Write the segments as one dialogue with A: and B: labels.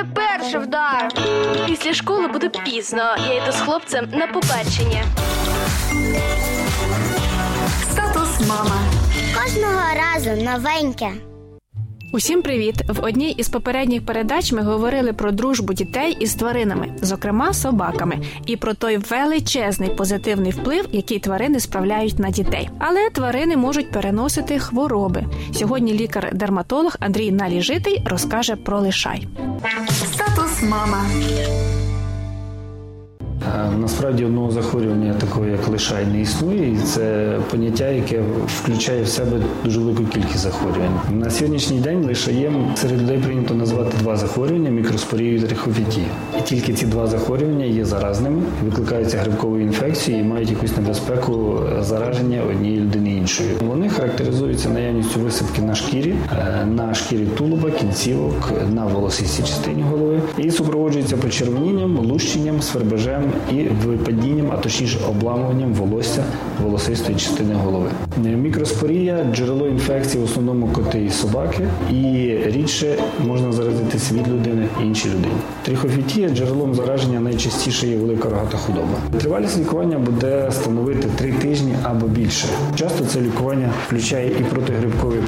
A: мене перший вдар.
B: Після школи буде пізно. Я йду з хлопцем на побачення.
C: Статус мама.
A: Кожного разу новеньке.
D: Усім привіт! В одній із попередніх передач ми говорили про дружбу дітей із тваринами, зокрема собаками, і про той величезний позитивний вплив, який тварини справляють на дітей. Але тварини можуть переносити хвороби. Сьогодні лікар-дерматолог Андрій Наліжитий розкаже про лишай.
C: Статус мама.
E: Е, Насправді одного захворювання такого, як лишай, не існує, і це поняття, яке включає в себе дуже велику кількість захворювань. На сьогоднішній день лишаєм серед людей прийнято назвати два захворювання мікроспорію і трихофітію. І тільки ці два захворювання є заразними, викликаються грибковою інфекцією і мають якусь небезпеку зараження однієї людини іншою. Вони характеризуються наявністю висипки на шкірі, е, на шкірі тулуба, кінцівок, на волосистій частині голови і супроводжуються почервонінням, лущенням, свербежем і випадінням, а точніше обламуванням волосся волосистої частини голови. Мікроспорія джерело інфекції в основному коти і собаки, і рідше можна заразитися від людини іншій людині. Трихофітія джерелом зараження найчастіше є велика рогата худоба. Тривалість лікування буде становити 3 тижні або більше. Часто це лікування включає і протигрибкові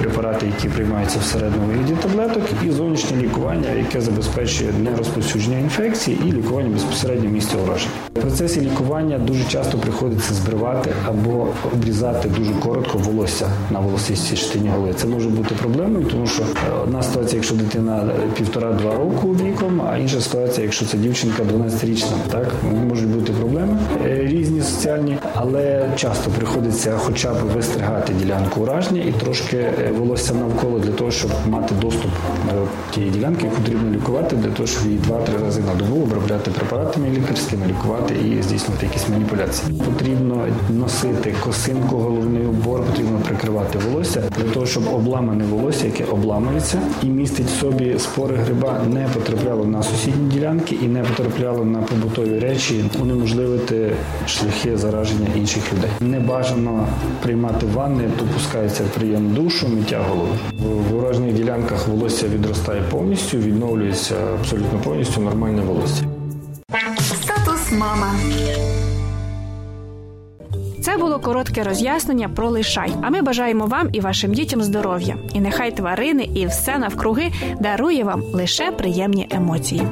E: препарати, які приймаються всередньому вигляді таблеток, і зовнішнє лікування, яке забезпечує нерозповсюдження інфекції і лікування безпосередньо в місці ураження. В процесі лікування дуже часто приходиться збривати або обрізати дуже коротко волосся на волосистій частині голови. Це може бути проблемою, тому що е, одна ситуація, якщо дитина півтора-два року віком, а інша ситуація, якщо це дівчинка 12-річна, так можуть бути проблеми е, різні соціальні, але часто приходиться хоча б вистригати ділянку ураження і трошки е, волосся навколо для того, щоб мати доступ до тієї ділянки, яку потрібно лікувати, для того, щоб її два-три рази на добу обробляти препаратами лікарськими, лікувати і здійснювати якісь маніпуляції. Потрібно носити косинку, головний убор, потрібно прикривати волосся для того, щоб обламане волосся, яке обламується і містить в собі спори гриба, не потрапляло на сусідні ділянки і не потрапляло на побутові речі, унеможливити шляхи зараження інших людей. Не бажано приймати ванни, допускається прийом душу, миття голови. В уражених ділянках волосся відростає повністю, відновлюється абсолютно повністю нормальне волосся.
C: Статус мама.
D: Це було коротке роз'яснення про лишай. А ми бажаємо вам і вашим дітям здоров'я. І нехай тварини і все навкруги дарує вам лише приємні емоції.